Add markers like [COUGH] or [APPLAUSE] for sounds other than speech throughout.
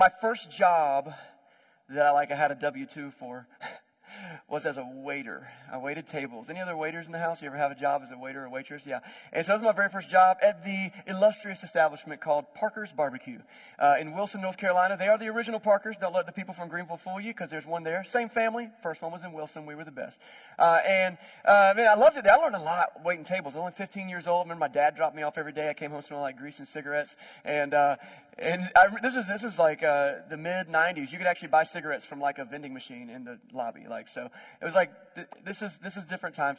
My first job that I like I had a W two for [LAUGHS] was as a waiter. I waited tables. Any other waiters in the house? You ever have a job as a waiter or waitress? Yeah. And so that was my very first job at the illustrious establishment called Parker's Barbecue uh, in Wilson, North Carolina. They are the original Parkers. Don't let the people from Greenville fool you because there's one there. Same family. First one was in Wilson. We were the best. Uh, and uh, man, I loved it. I learned a lot waiting tables. I was only 15 years old. I remember my dad dropped me off every day. I came home smelling like grease and cigarettes. And uh, and I, this is this is like uh, the mid '90s. You could actually buy cigarettes from like a vending machine in the lobby. Like so, it was like th- this is this is different times.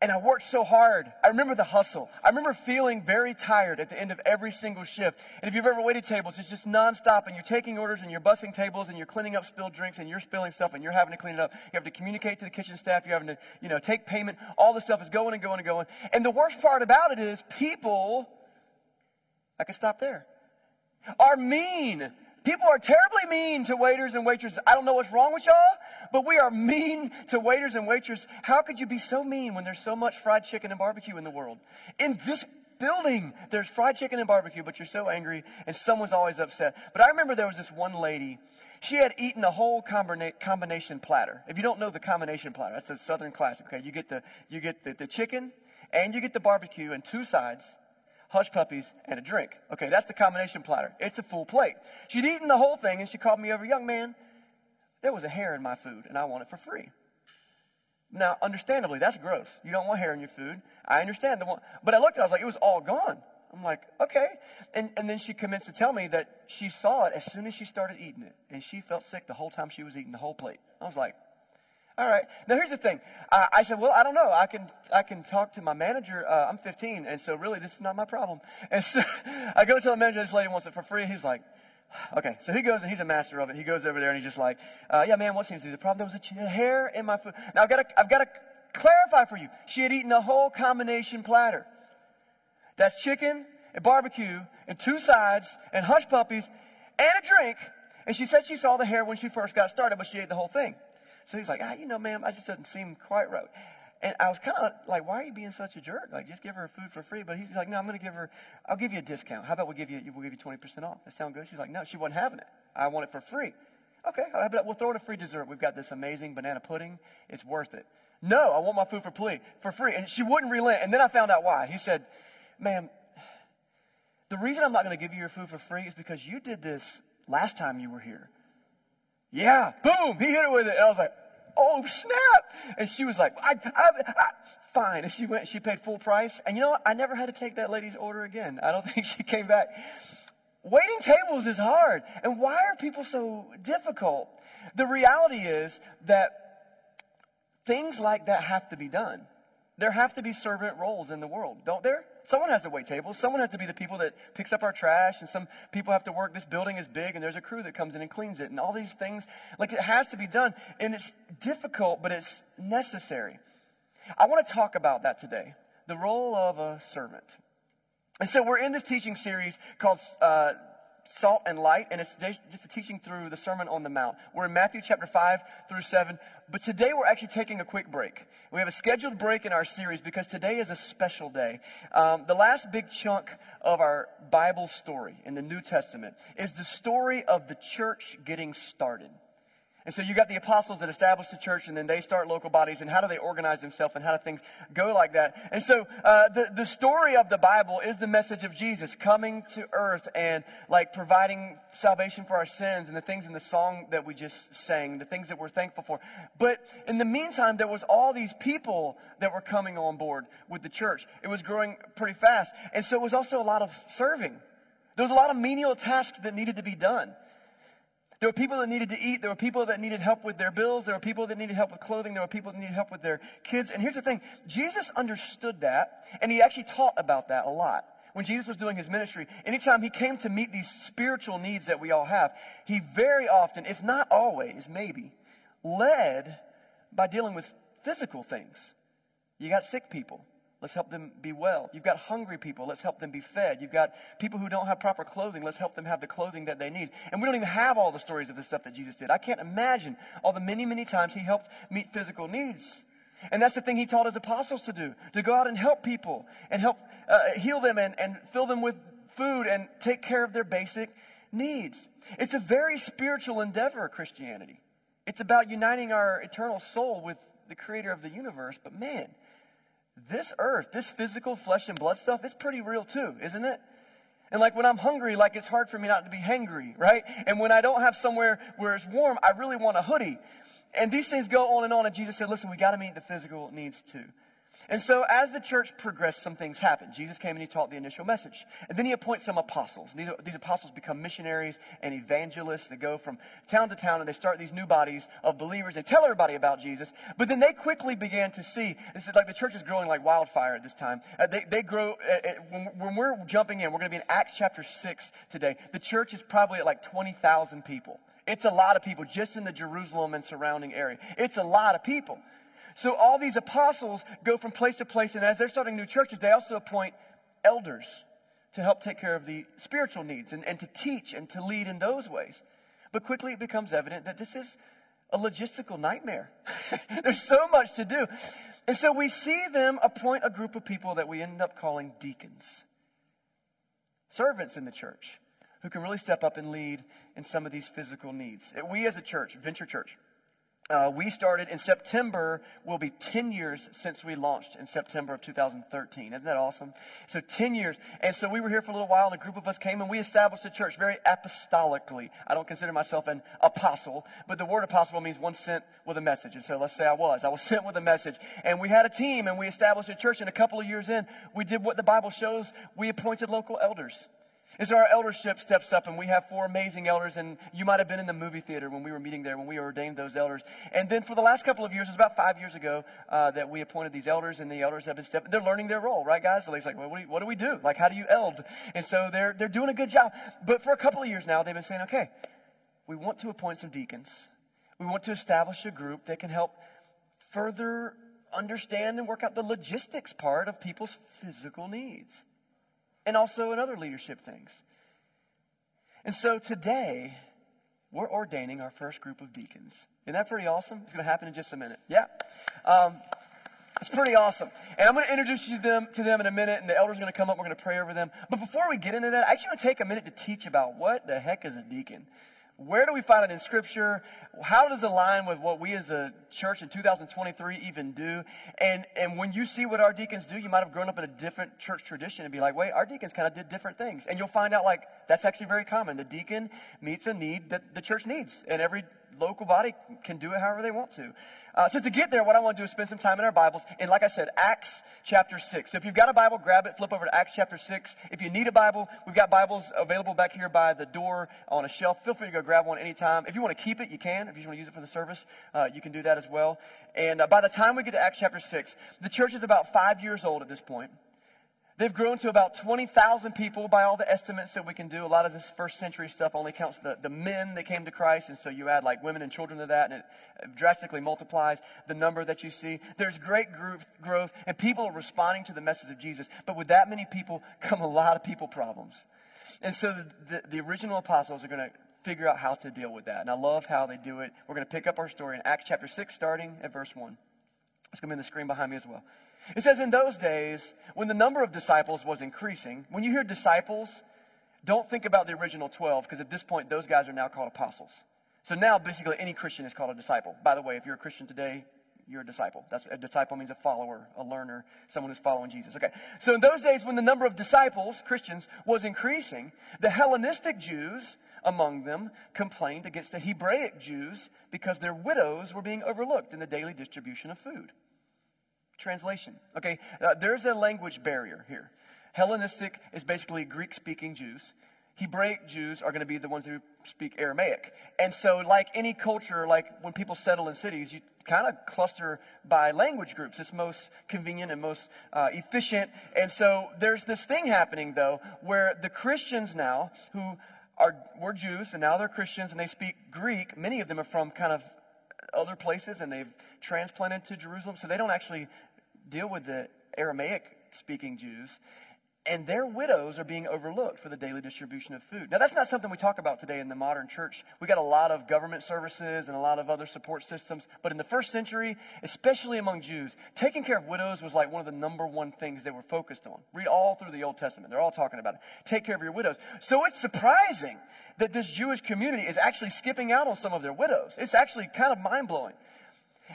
And I worked so hard. I remember the hustle. I remember feeling very tired at the end of every single shift. And if you've ever waited tables, it's just nonstop, and you're taking orders, and you're bussing tables, and you're cleaning up spilled drinks, and you're spilling stuff, and you're having to clean it up. You have to communicate to the kitchen staff. You're having to, you know, take payment. All this stuff is going and going and going. And the worst part about it is people. I can stop there are mean. People are terribly mean to waiters and waitresses. I don't know what's wrong with y'all, but we are [LAUGHS] mean to waiters and waitresses. How could you be so mean when there's so much fried chicken and barbecue in the world? In this building, there's fried chicken and barbecue, but you're so angry and someone's always upset. But I remember there was this one lady. She had eaten a whole combina- combination platter. If you don't know the combination platter, that's a Southern classic. Okay, you get the you get the, the chicken and you get the barbecue and two sides hush puppies, and a drink. Okay, that's the combination platter. It's a full plate. She'd eaten the whole thing and she called me over, young man, there was a hair in my food and I want it for free. Now, understandably, that's gross. You don't want hair in your food. I understand the one, but I looked at it, I was like, it was all gone. I'm like, okay. And, and then she commenced to tell me that she saw it as soon as she started eating it. And she felt sick the whole time she was eating the whole plate. I was like, all right. Now here's the thing. I, I said, well, I don't know. I can I can talk to my manager. Uh, I'm 15, and so really this is not my problem. And so [LAUGHS] I go to tell the manager this lady wants it for free. He's like, okay. So he goes and he's a master of it. He goes over there and he's just like, uh, yeah, man, what seems to be the problem? There was a hair in my food. Now I've got to I've got to clarify for you. She had eaten a whole combination platter. That's chicken and barbecue and two sides and hush puppies and a drink. And she said she saw the hair when she first got started, but she ate the whole thing. So he's like, ah, you know, ma'am, I just doesn't seem quite right. And I was kind of like, why are you being such a jerk? Like, just give her food for free. But he's like, no, I'm going to give her, I'll give you a discount. How about we'll give you, we'll give you 20% off. That sound good? She's like, no, she wasn't having it. I want it for free. Okay, we'll throw in a free dessert. We've got this amazing banana pudding. It's worth it. No, I want my food for free. For free. And she wouldn't relent. And then I found out why. He said, ma'am, the reason I'm not going to give you your food for free is because you did this last time you were here. Yeah, boom, he hit it with it. And I was like, oh, snap. And she was like, I, I, I, fine. And she went, she paid full price. And you know what? I never had to take that lady's order again. I don't [LAUGHS] think she came back. Waiting tables is hard. And why are people so difficult? The reality is that things like that have to be done. There have to be servant roles in the world, don't there? Someone has to wait tables. Someone has to be the people that picks up our trash, and some people have to work. This building is big, and there's a crew that comes in and cleans it, and all these things. Like it has to be done, and it's difficult, but it's necessary. I want to talk about that today the role of a servant. And so we're in this teaching series called uh, salt and light, and it's just a teaching through the Sermon on the Mount. We're in Matthew chapter 5 through 7, but today we're actually taking a quick break. We have a scheduled break in our series because today is a special day. Um, the last big chunk of our Bible story in the New Testament is the story of the church getting started. And so you got the apostles that establish the church, and then they start local bodies, and how do they organize themselves, and how do things go like that? And so uh, the the story of the Bible is the message of Jesus coming to earth and like providing salvation for our sins, and the things in the song that we just sang, the things that we're thankful for. But in the meantime, there was all these people that were coming on board with the church. It was growing pretty fast, and so it was also a lot of serving. There was a lot of menial tasks that needed to be done. There were people that needed to eat. There were people that needed help with their bills. There were people that needed help with clothing. There were people that needed help with their kids. And here's the thing Jesus understood that, and he actually taught about that a lot. When Jesus was doing his ministry, anytime he came to meet these spiritual needs that we all have, he very often, if not always, maybe, led by dealing with physical things. You got sick people. Let's help them be well. You've got hungry people. Let's help them be fed. You've got people who don't have proper clothing. Let's help them have the clothing that they need. And we don't even have all the stories of the stuff that Jesus did. I can't imagine all the many, many times he helped meet physical needs. And that's the thing he taught his apostles to do to go out and help people and help uh, heal them and, and fill them with food and take care of their basic needs. It's a very spiritual endeavor, Christianity. It's about uniting our eternal soul with the creator of the universe. But man, this earth, this physical flesh and blood stuff, it's pretty real too, isn't it? And like when I'm hungry, like it's hard for me not to be hangry, right? And when I don't have somewhere where it's warm, I really want a hoodie. And these things go on and on. And Jesus said, listen, we got to meet the physical needs too. And so, as the church progressed, some things happened. Jesus came and he taught the initial message. And then he appoints some apostles. These, these apostles become missionaries and evangelists. They go from town to town and they start these new bodies of believers. They tell everybody about Jesus. But then they quickly began to see this is like the church is growing like wildfire at this time. Uh, they, they grow, uh, uh, when, when we're jumping in, we're going to be in Acts chapter 6 today. The church is probably at like 20,000 people. It's a lot of people just in the Jerusalem and surrounding area. It's a lot of people. So all these apostles go from place to place, and as they're starting new churches, they also appoint elders to help take care of the spiritual needs and, and to teach and to lead in those ways. But quickly it becomes evident that this is a logistical nightmare. [LAUGHS] There's so much to do. And so we see them appoint a group of people that we end up calling deacons, servants in the church who can really step up and lead in some of these physical needs. We as a church, Venture Church, uh, we started in September, will be 10 years since we launched in September of 2013. Isn't that awesome? So 10 years. And so we were here for a little while, and a group of us came and we established a church very apostolically. I don't consider myself an apostle, but the word apostle means one sent with a message. And so let's say I was. I was [LAUGHS] sent with a message. And we had a team and we established a church, and a couple of years in, we did what the Bible shows. We appointed local elders. So our eldership steps up, and we have four amazing elders. And you might have been in the movie theater when we were meeting there, when we ordained those elders. And then for the last couple of years, it was about five years ago uh, that we appointed these elders, and the elders have been stepping. They're learning their role, right, guys? So they're like, well, what, do you, what do we do? Like, how do you eld? And so they're they're doing a good job. But for a couple of years now, they've been saying, okay, we want to appoint some deacons. We want to establish a group that can help further understand and work out the logistics part of people's physical needs and also in other leadership things. And so today, we're ordaining our first group of deacons. Isn't that pretty awesome? It's going to happen in just a minute. Yeah. Um, it's pretty awesome. And I'm going to introduce you to them, to them in a minute, and the elders are going to come up. We're going to pray over them. But before we get into that, I actually want to take a minute to teach about what the heck is a deacon. Where do we find it in Scripture? How does it align with what we as a church in 2023 even do? And, and when you see what our deacons do, you might have grown up in a different church tradition and be like, wait, our deacons kind of did different things. And you'll find out, like, that's actually very common. The deacon meets a need that the church needs, and every local body can do it however they want to. Uh, so to get there, what I want to do is spend some time in our Bibles. And like I said, Acts chapter 6. So if you've got a Bible, grab it, flip over to Acts chapter 6. If you need a Bible, we've got Bibles available back here by the door on a shelf. Feel free to go grab one anytime. If you want to keep it, you can. If you want to use it for the service, uh, you can do that as well. And uh, by the time we get to Acts chapter 6, the church is about five years old at this point. They've grown to about 20,000 people by all the estimates that we can do. A lot of this first century stuff only counts the, the men that came to Christ, and so you add like women and children to that, and it drastically multiplies the number that you see. There's great group, growth, and people are responding to the message of Jesus. But with that many people come a lot of people problems. And so the, the, the original apostles are going to figure out how to deal with that. And I love how they do it. We're going to pick up our story in Acts chapter 6, starting at verse 1. It's going to be on the screen behind me as well. It says, In those days, when the number of disciples was increasing, when you hear disciples, don't think about the original 12, because at this point, those guys are now called apostles. So now, basically, any Christian is called a disciple. By the way, if you're a Christian today, you're a disciple. That's a disciple means a follower, a learner, someone who's following Jesus. Okay. So in those days when the number of disciples, Christians, was increasing, the Hellenistic Jews among them complained against the Hebraic Jews because their widows were being overlooked in the daily distribution of food translation. Okay, uh, there's a language barrier here. Hellenistic is basically Greek speaking Jews. Hebraic Jews are going to be the ones who speak Aramaic. And so, like any culture, like when people settle in cities, you kind of cluster by language groups. It's most convenient and most uh, efficient. And so, there's this thing happening, though, where the Christians now, who are, were Jews and now they're Christians and they speak Greek, many of them are from kind of other places and they've transplanted to Jerusalem. So, they don't actually deal with the Aramaic speaking Jews. and their widows are being overlooked for the daily distribution of food. Now, that's not something we talk about today in the modern church. We got a lot of government services and a lot of other support systems, but in the first century, especially among Jews, taking care of widows was like one of the number one things they were focused on. Read all through the Old Testament, they're all talking about it. Take care of your widows. So it's surprising that this Jewish community is actually skipping out on some of their widows. It's actually kind of mind blowing.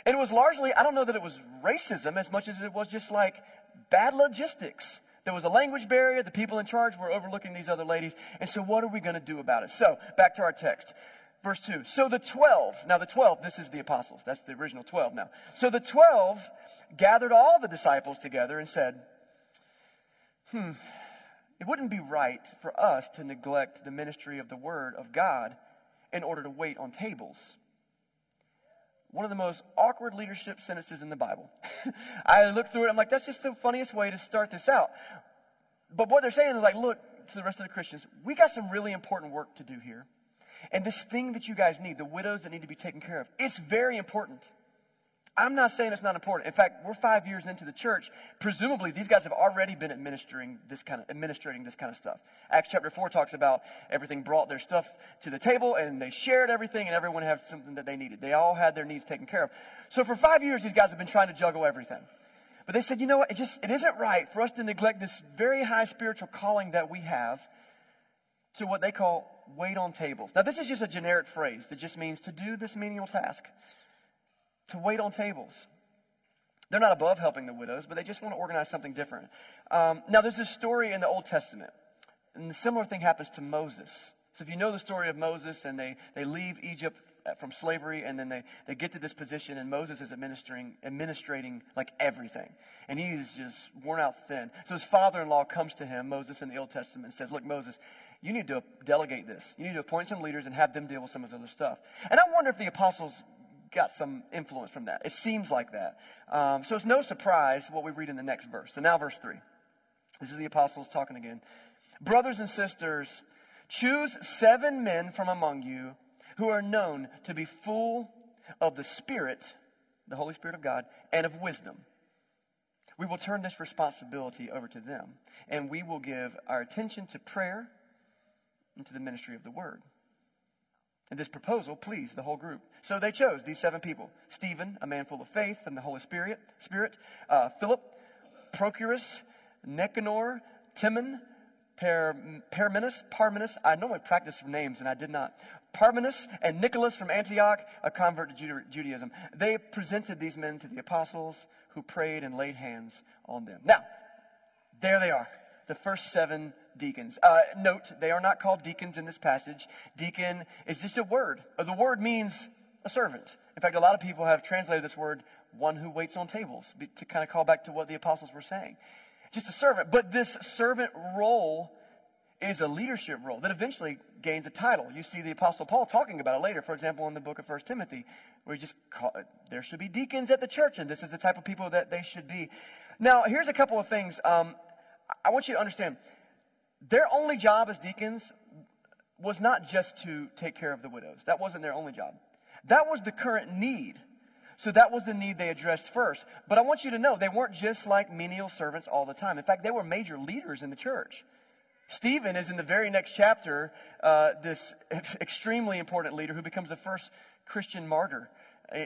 And it was largely, I don't know that it was racism as much as it was just like bad logistics. There was a language barrier. The people in charge were overlooking these other ladies. And so, what are we going to do about it? So, back to our text. Verse 2. So the 12, now the 12, this is the apostles. That's the original 12 now. So the 12 gathered all the disciples together and said, Hmm, it wouldn't be right for us to neglect the ministry of the Word of God in order to wait on tables one of the most awkward leadership sentences in the Bible. [LAUGHS] I looked through it, I'm like, that's just the funniest way to start this out. But what they're saying is like, look, to the rest of the Christians, we got some really important work to do here. And this thing that you guys need, the widows that need to be taken care of, it's very important. I'm not saying it's not important. In fact, we're five years into the church. Presumably, these guys have already been administering this kind of administrating this kind of stuff. Acts chapter four talks about everything brought their stuff to the table and they shared everything, and everyone had something that they needed. They all had their needs taken care of. So for five years, these guys have been trying to juggle everything. But they said, you know what? It just it isn't right for us to neglect this very high spiritual calling that we have to what they call wait on tables. Now, this is just a generic phrase that just means to do this menial task to wait on tables. They're not above helping the widows, but they just want to organize something different. Um, now, there's this story in the Old Testament, and the similar thing happens to Moses. So, if you know the story of Moses, and they, they leave Egypt from slavery, and then they, they get to this position, and Moses is administering, administrating like everything. And he's just worn out thin. So, his father in law comes to him, Moses in the Old Testament, and says, Look, Moses, you need to delegate this. You need to appoint some leaders and have them deal with some of this other stuff. And I wonder if the apostles got some influence from that. It seems like that. Um, so it's no surprise what we read in the next verse. So now, verse 3. This is the apostles talking again. Brothers and sisters, choose seven men from among you who are known to be full of the Spirit, the Holy Spirit of God, and of wisdom. We will turn this responsibility over to them, and we will give our attention to prayer and to the ministry of the word. And this proposal pleased the whole group. So they chose these seven people Stephen, a man full of faith and the Holy Spirit, Spirit uh, Philip, Procorus, Nicanor, Timon, per, Parmenas, Parmenas. I normally practice names and I did not. Parmenas and Nicholas from Antioch, a convert to Judaism. They presented these men to the apostles who prayed and laid hands on them. Now, there they are, the first seven deacons. Uh, note, they are not called deacons in this passage. Deacon is just a word. Uh, the word means a servant. In fact, a lot of people have translated this word one who waits on tables to kind of call back to what the apostles were saying. Just a servant. But this servant role is a leadership role that eventually gains a title. You see the apostle Paul talking about it later, for example, in the book of First Timothy, where he just call, there should be deacons at the church, and this is the type of people that they should be. Now, here's a couple of things. Um, I want you to understand their only job as deacons was not just to take care of the widows. That wasn't their only job. That was the current need. So that was the need they addressed first. But I want you to know they weren't just like menial servants all the time. In fact, they were major leaders in the church. Stephen is in the very next chapter, uh, this [LAUGHS] extremely important leader who becomes the first Christian martyr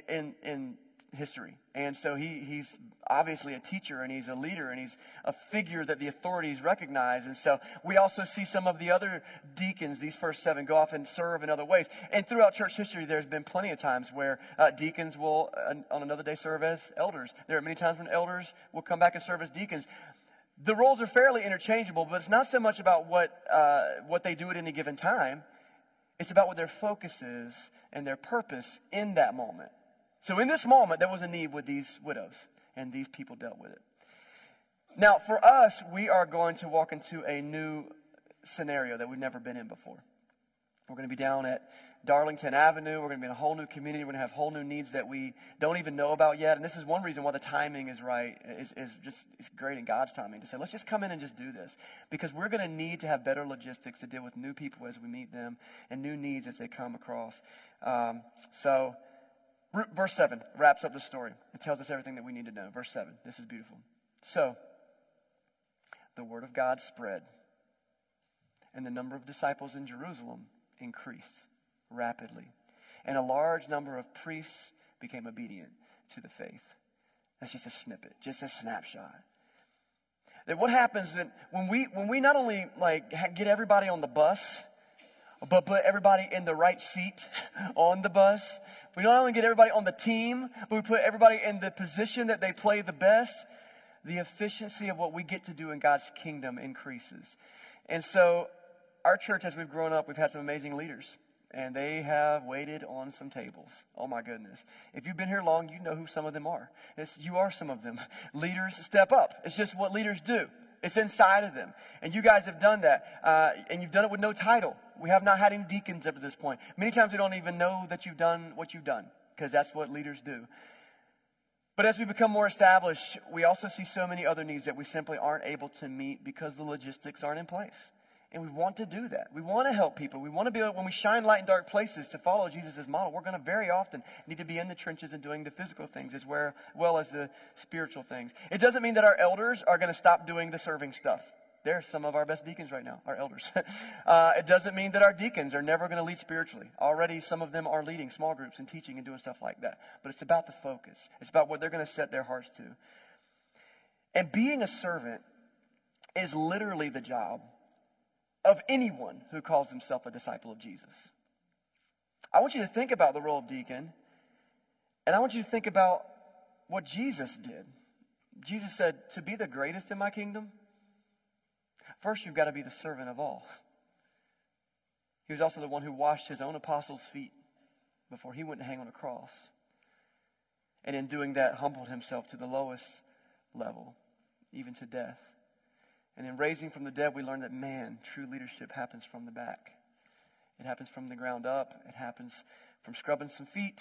in, in history. And so he, he's obviously a teacher and he's a leader and he's a figure that the authorities recognize. And so we also see some of the other deacons, these first seven, go off and serve in other ways. And throughout church history, there's been plenty of times where uh, deacons will, uh, on another day, serve as elders. There are many times when elders will come back and serve as deacons. The roles are fairly interchangeable, but it's not so much about what, uh, what they do at any given time. It's about what their focus is and their purpose in that moment. So in this moment, there was a need with these widows, and these people dealt with it. Now, for us, we are going to walk into a new scenario that we've never been in before. We're going to be down at Darlington Avenue. We're going to be in a whole new community. We're going to have whole new needs that we don't even know about yet. And this is one reason why the timing is right, is, is just it's great in God's timing to say, let's just come in and just do this. Because we're going to need to have better logistics to deal with new people as we meet them and new needs as they come across. Um, so, verse 7 wraps up the story. It tells us everything that we need to know. Verse 7. This is beautiful. So, the word of God spread, and the number of disciples in Jerusalem increased rapidly, and a large number of priests became obedient to the faith. That's just a snippet, just a snapshot. That what happens that when we when we not only like get everybody on the bus, but put everybody in the right seat on the bus. We not only get everybody on the team, but we put everybody in the position that they play the best. The efficiency of what we get to do in God's kingdom increases. And so, our church, as we've grown up, we've had some amazing leaders and they have waited on some tables. Oh my goodness. If you've been here long, you know who some of them are. It's, you are some of them. [LAUGHS] Leaders step up. It's just what leaders do. It's inside of them. And you guys have done that. Uh, and you've done it with no title. We have not had any deacons up to this point. Many times we don't even know that you've done what you've done because that's what leaders do. But as we become more established, we also see so many other needs that we simply aren't able to meet because the logistics aren't in place. And we want to do that. We want to help people. We want to be able, when we shine light in dark places to follow Jesus' model, we're going to very often need to be in the trenches and doing the physical things as well as the spiritual things. It doesn't mean that our elders are going to stop doing the serving stuff. They're some of our best deacons right now, our elders. [LAUGHS] uh, it doesn't mean that our deacons are never going to lead spiritually. Already, some of them are leading small groups and teaching and doing stuff like that. But it's about the focus, it's about what they're going to set their hearts to. And being a servant is literally the job of anyone who calls himself a disciple of Jesus. I want you to think about the role of deacon, and I want you to think about what Jesus did. Jesus said, To be the greatest in my kingdom, first you've got to be the servant of all. He was also the one who washed his own apostles' feet before he went to hang on a cross. And in doing that, humbled himself to the lowest level, even to death. And in raising from the dead, we learn that man, true leadership happens from the back. It happens from the ground up. It happens from scrubbing some feet,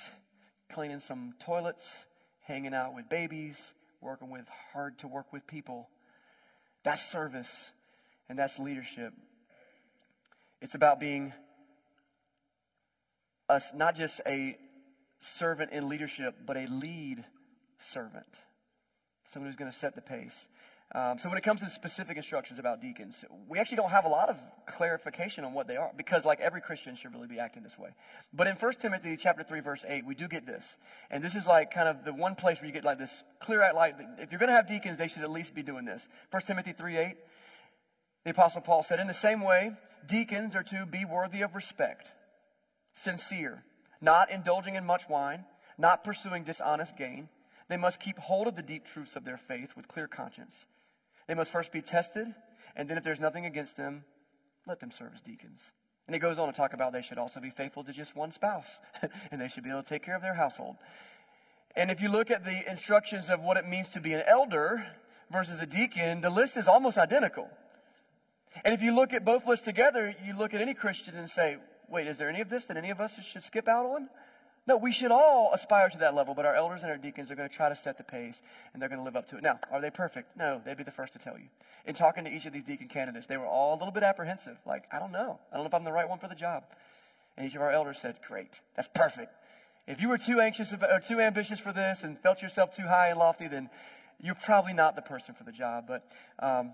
cleaning some toilets, hanging out with babies, working with hard to work with people. That's service and that's leadership. It's about being us not just a servant in leadership, but a lead servant. Someone who's going to set the pace. Um, so when it comes to specific instructions about deacons, we actually don't have a lot of clarification on what they are because like every Christian should really be acting this way. But in 1 Timothy chapter 3 verse 8, we do get this. And this is like kind of the one place where you get like this clear out light. If you're going to have deacons, they should at least be doing this. 1 Timothy 3 8, the apostle Paul said, in the same way, deacons are to be worthy of respect, sincere, not indulging in much wine, not pursuing dishonest gain. They must keep hold of the deep truths of their faith with clear conscience they must first be tested, and then if there's nothing against them, let them serve as deacons. And he goes on to talk about they should also be faithful to just one spouse, [LAUGHS] and they should be able to take care of their household. And if you look at the instructions of what it means to be an elder versus a deacon, the list is almost identical. And if you look at both lists together, you look at any Christian and say, wait, is there any of this that any of us should skip out on? No, we should all aspire to that level, but our elders and our deacons are going to try to set the pace and they're going to live up to it. Now, are they perfect? No, they'd be the first to tell you. In talking to each of these deacon candidates, they were all a little bit apprehensive. Like, I don't know. I don't know if I'm the right one for the job. And each of our elders said, Great, that's perfect. If you were too anxious or too ambitious for this and felt yourself too high and lofty, then you're probably not the person for the job. But um,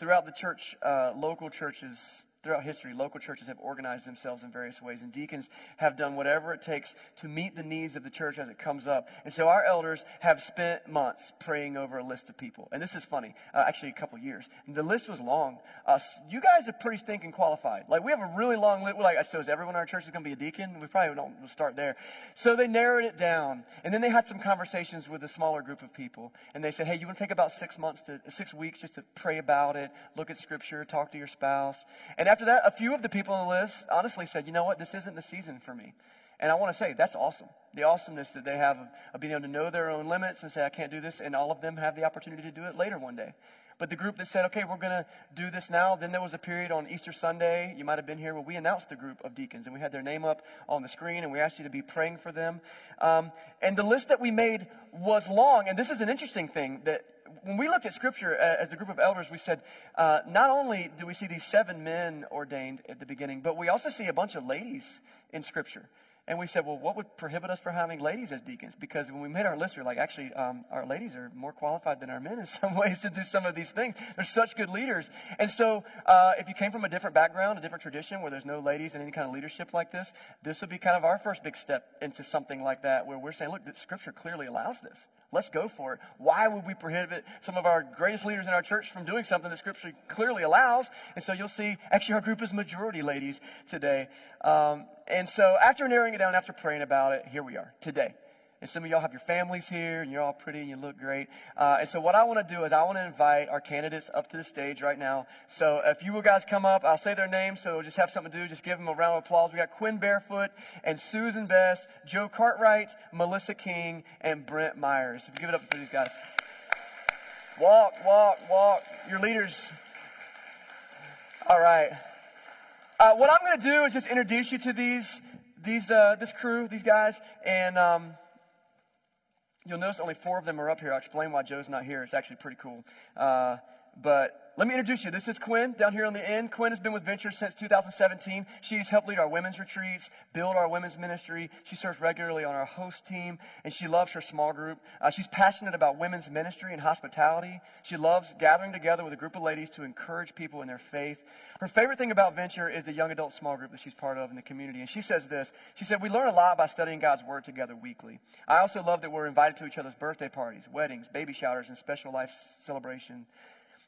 throughout the church, uh, local churches, throughout history, local churches have organized themselves in various ways, and deacons have done whatever it takes to meet the needs of the church as it comes up. And so our elders have spent months praying over a list of people. And this is funny, uh, actually, a couple years. And the list was long. Uh, you guys are pretty stinking qualified. Like, we have a really long list. Like, so is everyone in our church is going to be a deacon? We probably don't we'll start there. So they narrowed it down. And then they had some conversations with a smaller group of people. And they said, hey, you want to take about six months to, six weeks just to pray about it, look at scripture, talk to your spouse. And after that, a few of the people on the list honestly said, you know what, this isn't the season for me. And I want to say that's awesome. The awesomeness that they have of, being able to know their own limits and say, I can't do this, and all of them have the opportunity to do it later one day. But the group that said, okay, we're going to do this now, then there was a period on Easter Sunday, you might have been here, where we announced the group of deacons, and we had their name up on the screen, and we asked you to be praying for them. Um, and the list that we made was long, and this is an interesting thing that when we looked at Scripture uh, as a group of elders, we said uh, not only do we see these seven men ordained at the beginning, but we also see a bunch of ladies in Scripture. And we said, well, what would prohibit us from having ladies as deacons? Because when we made our list, we are like, actually, um, our ladies are more qualified than our men in [LAUGHS] some ways to do some of these things. They're such good leaders. And so, uh, if you came from a different background, a different tradition where there's no ladies in any kind of leadership like this, this would be kind of our first big step into something like that where we're saying, look, the scripture clearly allows this. Let's go for it. Why would we prohibit some of our greatest leaders in our church from doing something that Scripture clearly allows? And so you'll see, actually, our group is majority ladies today. Um, and so after narrowing it down, after praying about it, here we are today. And some of y'all have your families here, and you're all pretty, and you look great. Uh, and so, what I want to do is, I want to invite our candidates up to the stage right now. So, if you guys come up, I'll say their names, so just have something to do. Just give them a round of applause. We got Quinn Barefoot and Susan Best, Joe Cartwright, Melissa King, and Brent Myers. Give it up for these guys. Walk, walk, walk. Your leaders. All right. Uh, what I'm going to do is just introduce you to these, these, uh, this crew, these guys, and um, You'll notice only four of them are up here. I'll explain why Joe's not here. It's actually pretty cool. Uh, but let me introduce you. This is Quinn down here on the end. Quinn has been with Venture since 2017. She's helped lead our women's retreats, build our women's ministry. She serves regularly on our host team, and she loves her small group. Uh, she's passionate about women's ministry and hospitality. She loves gathering together with a group of ladies to encourage people in their faith. Her favorite thing about Venture is the young adult small group that she's part of in the community. And she says this She said, We learn a lot by studying God's Word together weekly. I also love that we're invited to each other's birthday parties, weddings, baby showers, and special life celebration.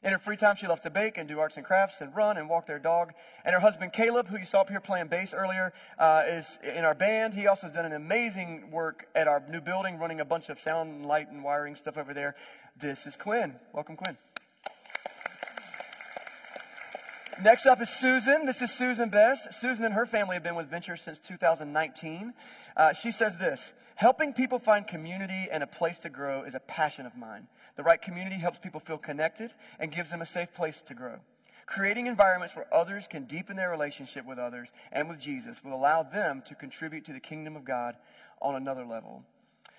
In her free time, she loves to bake and do arts and crafts and run and walk their dog. And her husband, Caleb, who you saw up here playing bass earlier, uh, is in our band. He also has done an amazing work at our new building, running a bunch of sound, light, and wiring stuff over there. This is Quinn. Welcome, Quinn. Next up is Susan. This is Susan Best. Susan and her family have been with Venture since 2019. Uh, she says this Helping people find community and a place to grow is a passion of mine. The right community helps people feel connected and gives them a safe place to grow. Creating environments where others can deepen their relationship with others and with Jesus will allow them to contribute to the kingdom of God on another level.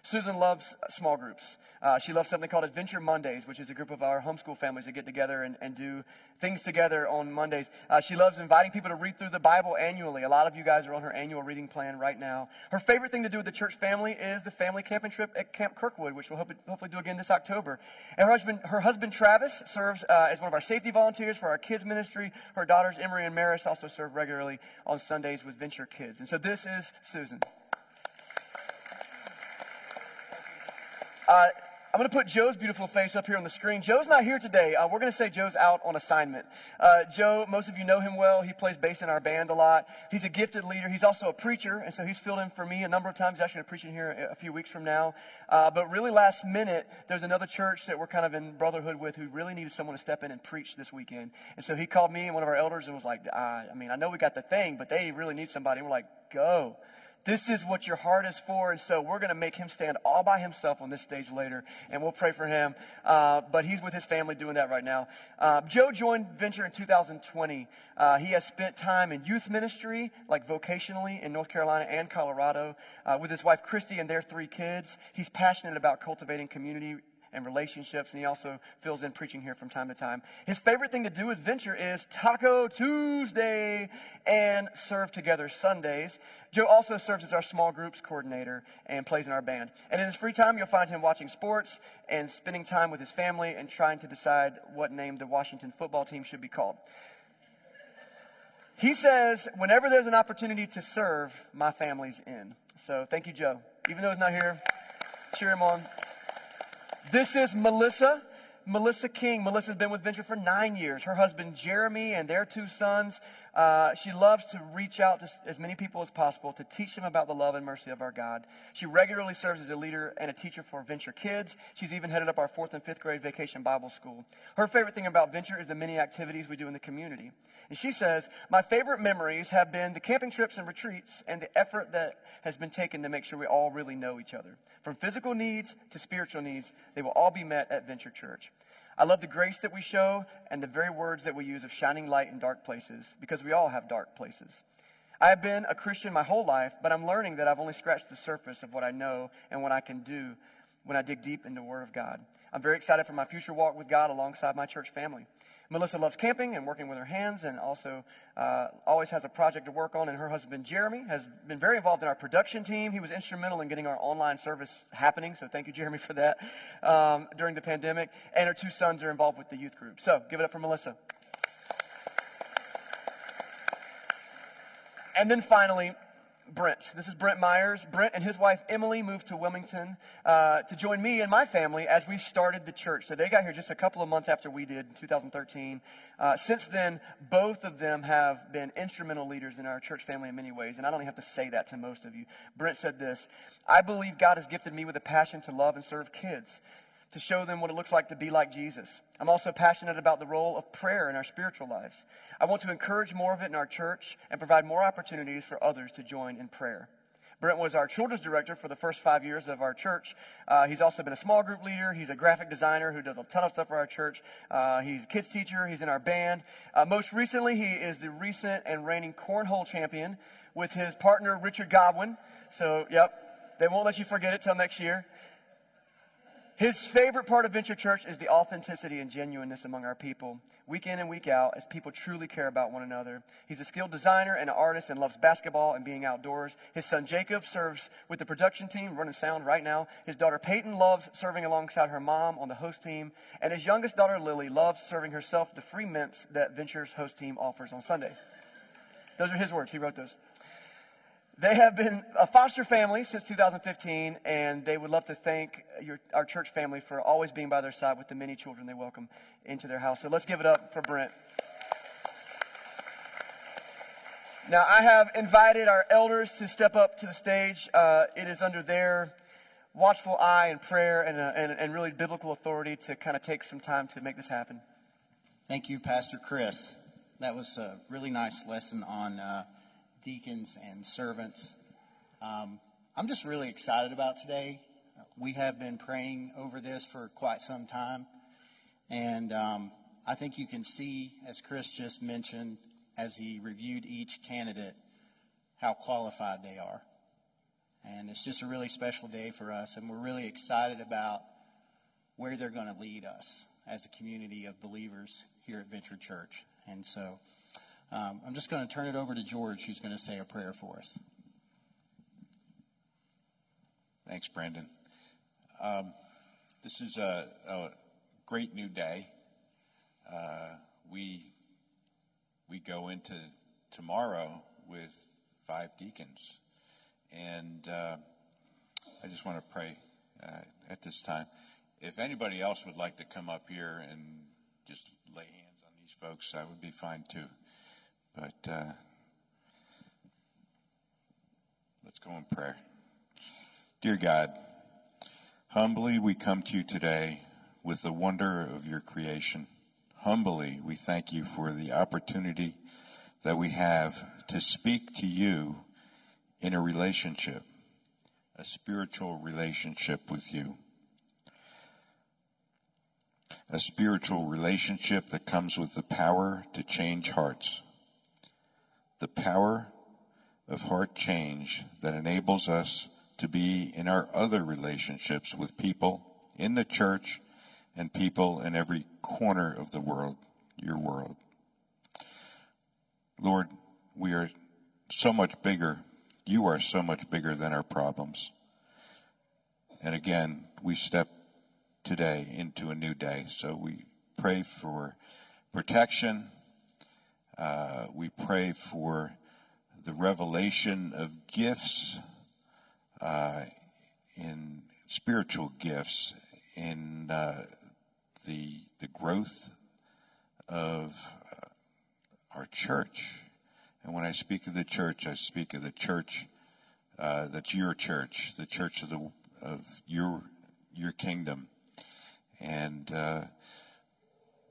Susan loves small groups. Uh, she loves something called Adventure Mondays, which is a group of our homeschool families that get together and, and do things together on Mondays. Uh, she loves inviting people to read through the Bible annually. A lot of you guys are on her annual reading plan right now. Her favorite thing to do with the church family is the family camping trip at Camp Kirkwood, which we'll hope, hopefully do again this October. And her husband, her husband Travis serves uh, as one of our safety volunteers for our kids ministry. Her daughters Emery and Maris also serve regularly on Sundays with Venture Kids. And so this is Susan. Uh, I'm going to put Joe's beautiful face up here on the screen. Joe's not here today. Uh, we're going to say Joe's out on assignment. Uh, Joe, most of you know him well. He plays bass in our band a lot. He's a gifted leader. He's also a preacher, and so he's filled in for me a number of times. He's actually preaching here a few weeks from now. Uh, but really, last minute, there's another church that we're kind of in brotherhood with who really needed someone to step in and preach this weekend. And so he called me and one of our elders and was like, I mean, I know we got the thing, but they really need somebody. And we're like, go. This is what your heart is for. And so we're going to make him stand all by himself on this stage later, and we'll pray for him. Uh, but he's with his family doing that right now. Uh, Joe joined Venture in 2020. Uh, he has spent time in youth ministry, like vocationally, in North Carolina and Colorado, uh, with his wife Christy and their three kids. He's passionate about cultivating community and relationships, and he also fills in preaching here from time to time. His favorite thing to do with Venture is Taco Tuesday and serve together Sundays. Joe also serves as our small groups coordinator and plays in our band. And in his free time, you'll find him watching sports and spending time with his family and trying to decide what name the Washington football team should be called. He says, whenever there's an opportunity to serve, my family's in. So thank you, Joe. Even though he's not here, cheer him on. This is Melissa. Melissa King. Melissa's been with Venture for nine years. Her husband Jeremy and their two sons. Uh, she loves to reach out to as many people as possible to teach them about the love and mercy of our God. She regularly serves as a leader and a teacher for Venture Kids. She's even headed up our fourth and fifth grade vacation Bible school. Her favorite thing about Venture is the many activities we do in the community. And she says, My favorite memories have been the camping trips and retreats and the effort that has been taken to make sure we all really know each other. From physical needs to spiritual needs, they will all be met at Venture Church. I love the grace that we show and the very words that we use of shining light in dark places because we all have dark places. I have been a Christian my whole life, but I'm learning that I've only scratched the surface of what I know and what I can do when I dig deep into the Word of God. I'm very excited for my future walk with God alongside my church family. Melissa loves camping and working with her hands and also uh, always has a project to work on. And her husband, Jeremy, has been very involved in our production team. He was instrumental in getting our online service happening. So thank you, Jeremy, for that um, during the pandemic. And her two sons are involved with the youth group. So give it up for Melissa. And then finally, Brent. This is Brent Myers. Brent and his wife Emily moved to Wilmington uh, to join me and my family as we started the church. So they got here just a couple of months after we did in 2013. Uh, since then, both of them have been instrumental leaders in our church family in many ways, and I don't even have to say that to most of you. Brent said this I believe God has gifted me with a passion to love and serve kids to show them what it looks like to be like Jesus. I'm also passionate about the role of prayer in our spiritual lives. I want to encourage more of it in our church and provide more opportunities for others to join in prayer. Brent was our children's director for the first five years of our church. Uh, he's also been a small group leader. He's a graphic designer who does a ton of stuff for our church. Uh, he's a kids teacher. He's in our band. Uh, most recently, he is the recent and reigning cornhole champion with his partner, Richard Godwin. So, yep, they won't let you forget it till next year. His favorite part of Venture Church is the authenticity and genuineness among our people, week in and week out, as people truly care about one another. He's a skilled designer and an artist and loves basketball and being outdoors. His son Jacob serves with the production team, running sound right now. His daughter Peyton loves serving alongside her mom on the host team. And his youngest daughter Lily loves serving herself the free mints that Venture's host team offers on Sunday. Those are his words. He wrote those. They have been a foster family since 2015, and they would love to thank your, our church family for always being by their side with the many children they welcome into their house. So let's give it up for Brent. Now, I have invited our elders to step up to the stage. Uh, it is under their watchful eye and prayer and, uh, and, and really biblical authority to kind of take some time to make this happen. Thank you, Pastor Chris. That was a really nice lesson on. Uh, deacons and servants. Um, I'm just really excited about today. We have been praying over this for quite some time. And um, I think you can see, as Chris just mentioned, as he reviewed each candidate, how qualified they are. And it's just a really special day for us. And we're really excited about where they're going to lead us as a community of believers here at Venture Church. And so um, I'm just going to turn it over to George, who's going to say a prayer for us. Thanks, Brandon. Um, this is a, a, great new day. Uh, we we go into tomorrow with five deacons, and uh, I just want to pray uh, at this time. If anybody else would like to come up here and just lay hands on these folks, that would be fine too. But uh, let's go in prayer. Dear God, humbly we come to you today with the wonder of your creation. Humbly we thank you for the opportunity that we have to speak to you in a relationship, a spiritual relationship with you. A spiritual relationship that comes with the power to change hearts the power of heart change that enables us to be in our other relationships with people in the church and people in every corner of the world, your world. Lord, we are so much bigger. You are so much bigger than our problems. And again, we step today into a new day. So we pray for protection uh, we pray for the revelation of gifts uh, in spiritual gifts in uh, the the growth of uh, our church. And when I speak of the church, I speak of the church uh, that's your church, the church of the of your your kingdom, and uh,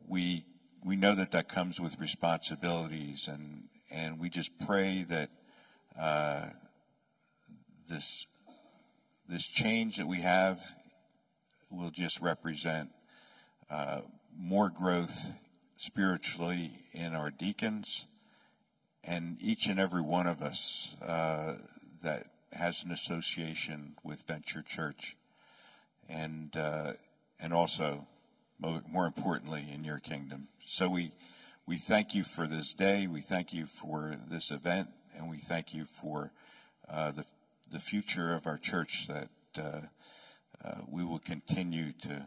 we we know that that comes with responsibilities, and and we just pray that uh, this this change that we have will just represent uh, more growth spiritually in our deacons and each and every one of us uh, that has an association with Venture Church, and uh, and also more importantly, in your kingdom. So we, we thank you for this day. We thank you for this event, and we thank you for uh, the, the future of our church that uh, uh, we will continue to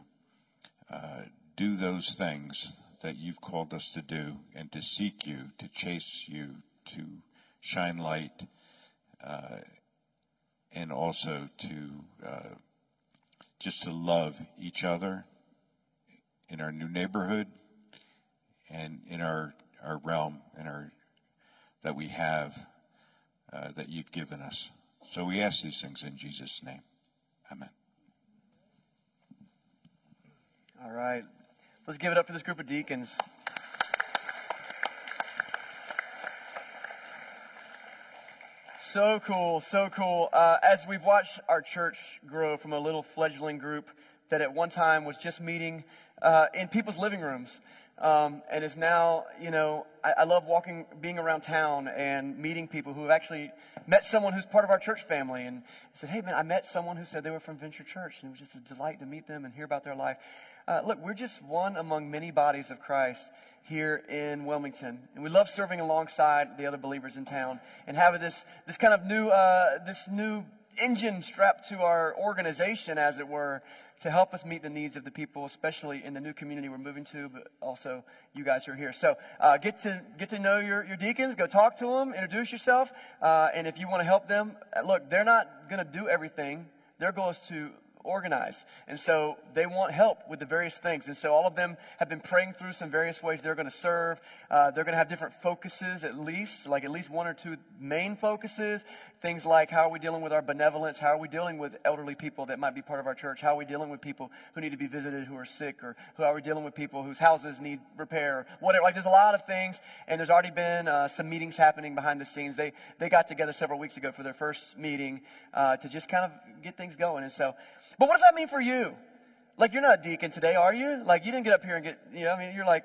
uh, do those things that you've called us to do and to seek you, to chase you, to shine light, uh, and also to uh, just to love each other in our new neighborhood and in our, our realm and our that we have uh, that you've given us. So we ask these things in Jesus' name. Amen. All right. Let's give it up for this group of deacons. So cool, so cool. Uh, as we've watched our church grow from a little fledgling group that at one time was just meeting uh, in people's living rooms, um, and is now, you know, I, I, love walking, being around town and meeting people who have actually met someone who's part of our church family and said, hey man, I met someone who said they were from Venture Church, and it was just a delight to meet them and hear about their life. Uh, look, we're just one among many bodies of Christ here in Wilmington. And we love serving alongside the other believers in town and having this, this kind of new, uh, this new engine strapped to our organization, as it were, to help us meet the needs of the people, especially in the new community we're moving to, but also you guys who are here. So uh, get to get to know your, your deacons. Go talk to them. Introduce yourself. Uh, and if you want to help them, uh, look, they're not going to do everything. Their goal is to organize. And so they want help with the various things. And so all of them have been praying through some various ways they're going to serve. Uh, they're going to have different focuses, at least, like at least one or two main focuses. Things like how are we dealing with our benevolence? How are we dealing with elderly people that might be part of our church? How are we dealing with people who need to be visited who are sick? Or how are we dealing with people whose houses need repair? Whatever. Like there's a lot of things. And there's already been uh, some meetings happening behind the scenes. They, they got together several weeks ago for their first meeting uh, to just kind of get things going. And so but what does that mean for you? Like, you're not a deacon today, are you? Like, you didn't get up here and get, you know, I mean, you're like,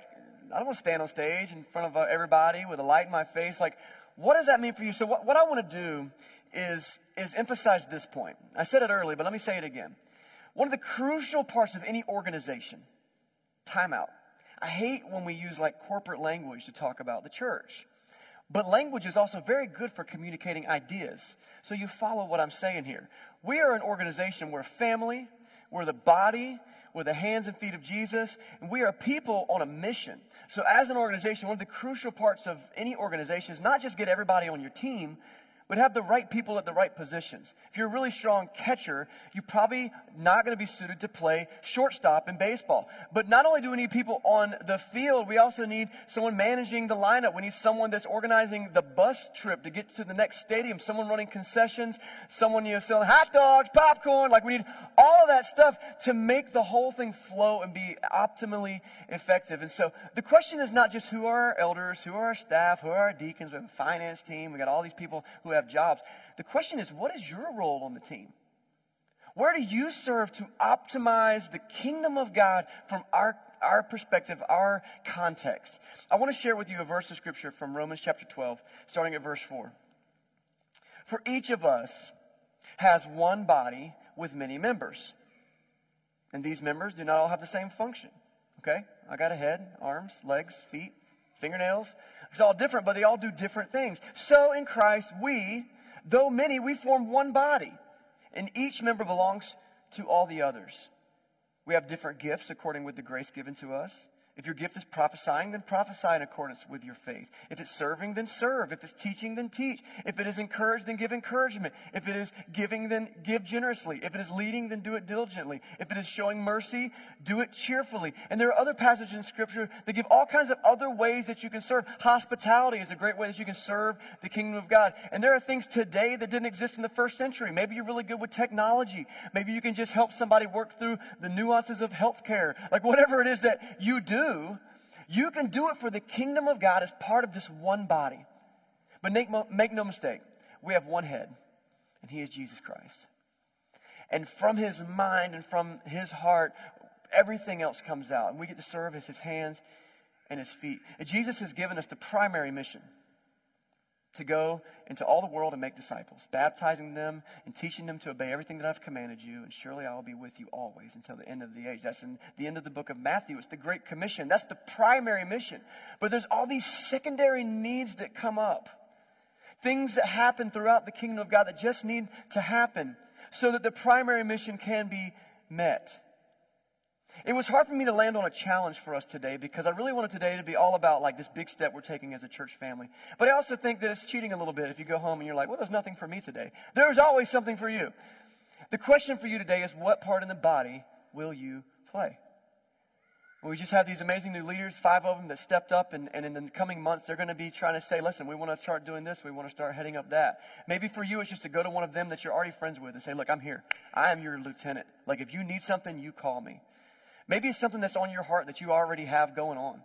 I don't want to stand on stage in front of uh, everybody with a light in my face. Like, what does that mean for you? So, what, what I want to do is, is emphasize this point. I said it earlier, but let me say it again. One of the crucial parts of any organization, timeout. I hate when we use like corporate language to talk about the church. But language is also very good for communicating ideas. So you follow what I'm saying here. We are an organization, we're a family, we're the body, we're the hands and feet of Jesus, and we are people on a mission. So as an organization, one of the crucial parts of any organization is not just get everybody on your team, but have the right people at the right positions. If you're a really strong catcher, you're probably not going to be suited to play shortstop in baseball. But not only do we need people on the field, we also need someone managing the lineup. We need someone that's organizing the bus trip to get to the next stadium, someone running concessions, someone, you know, selling hot dogs, popcorn. Like we need all of that stuff to make the whole thing flow and be optimally effective. And so the question is not just who are our elders, who are our staff, who are our deacons, we have a finance team, we got all these people who have jobs. The question is, what is your role on the team? Where do you serve to optimize the kingdom of God from our, our perspective, our context? I want to share with you a verse of scripture from Romans chapter 12, starting at verse 4. For each of us has one body with many members. And these members do not all have the same function. Okay? I got a head, arms, legs, feet, fingernails. It's all different, but they all do different things. So in Christ, we, though many, we form one body, and each member belongs to all the others. We have different gifts according with the grace given to us. If your gift is prophesying, then prophesy in accordance with your faith. If it's serving, then serve. If it's teaching, then teach. If it is encouraged, then give encouragement. If it is giving, then give generously. If it is leading, then do it diligently. If it is showing mercy, do it cheerfully. And there are other passages in Scripture that give all kinds of other ways that you can serve. Hospitality is a great way that you can serve the kingdom of God. And there are things today that didn't exist in the first century. Maybe you're really good with technology. Maybe you can just help somebody work through the nuances of healthcare. Like whatever it is that you do you can do it for the kingdom of God as part of this one body. But make, make no mistake, we have one head, and he is Jesus Christ. And from his mind and from his heart, everything else comes out. And we get to serve as his hands and his feet. Jesus has given us the primary mission. To go into all the world and make disciples, baptizing them and teaching them to obey everything that I've commanded you, and surely I will be with you always until the end of the age. That's in the end of the book of Matthew. It's the Great Commission. That's the primary mission. But there's all these secondary needs that come up. Things that happen throughout the kingdom of God that just need to happen so that the primary mission can be met. It was hard for me to land on a challenge for us today because I really wanted today to be all about like this big step we're taking as a church family. But I also think that it's cheating a little bit if you go home and you're like, well, there's nothing for me today. There's always something for you. The question for you today is what part in the body will you play? We just have these amazing new leaders, five of them that stepped up, and, and in the coming months, they're going to be trying to say, listen, we want to start doing this, we want to start heading up that. Maybe for you, it's just to go to one of them that you're already friends with and say, look, I'm here. I am your lieutenant. Like, if you need something, you call me. Maybe it's something that's on your heart that you already have going on.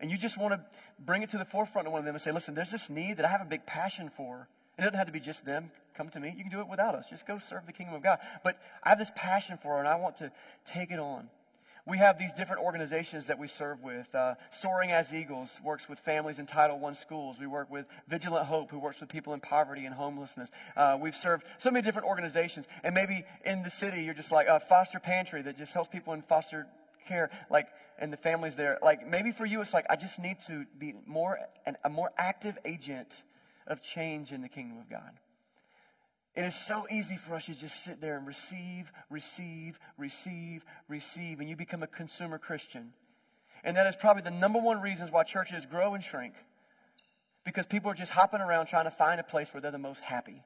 And you just want to bring it to the forefront of one of them and say, listen, there's this need that I have a big passion for. It doesn't have to be just them. Come to me. You can do it without us. Just go serve the kingdom of God. But I have this passion for it, and I want to take it on. We have these different organizations that we serve with. Uh, Soaring as Eagles works with families in Title I schools. We work with Vigilant Hope, who works with people in poverty and homelessness. Uh, we've served so many different organizations. And maybe in the city, you're just like a foster pantry that just helps people in foster care, like, and the families there. Like, maybe for you, it's like, I just need to be more, an, a more active agent of change in the kingdom of God. It is so easy for us to just sit there and receive, receive, receive, receive, and you become a consumer Christian. And that is probably the number one reasons why churches grow and shrink. Because people are just hopping around trying to find a place where they're the most happy.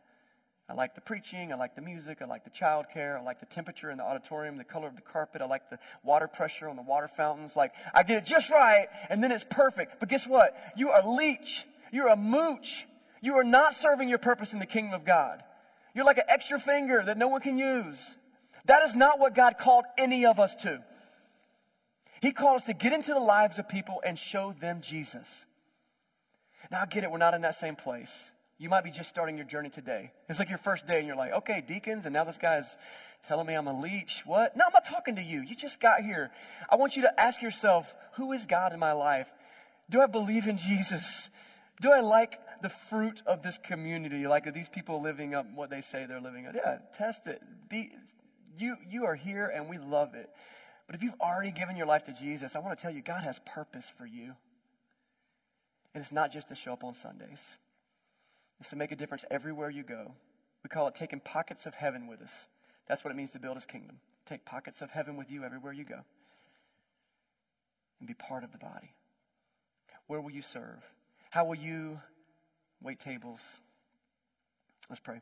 I like the preaching. I like the music. I like the child care. I like the temperature in the auditorium, the color of the carpet. I like the water pressure on the water fountains. Like, I get it just right, and then it's perfect. But guess what? You are a leech. You're a mooch. You are not serving your purpose in the kingdom of God. You're like an extra finger that no one can use. That is not what God called any of us to. He called us to get into the lives of people and show them Jesus. Now, I get it. We're not in that same place. You might be just starting your journey today. It's like your first day and you're like, okay, deacons, and now this guy's telling me I'm a leech. What? No, I'm not talking to you. You just got here. I want you to ask yourself, who is God in my life? Do I believe in Jesus? Do I like the fruit of this community? Like, are these people living up what they say they're living up? Yeah, test it. Be, you, you are here and we love it. But if you've already given your life to Jesus, I want to tell you, God has purpose for you. And it's not just to show up on Sundays is to make a difference everywhere you go. We call it taking pockets of heaven with us. That's what it means to build his kingdom. Take pockets of heaven with you everywhere you go and be part of the body. Where will you serve? How will you wait tables? Let's pray.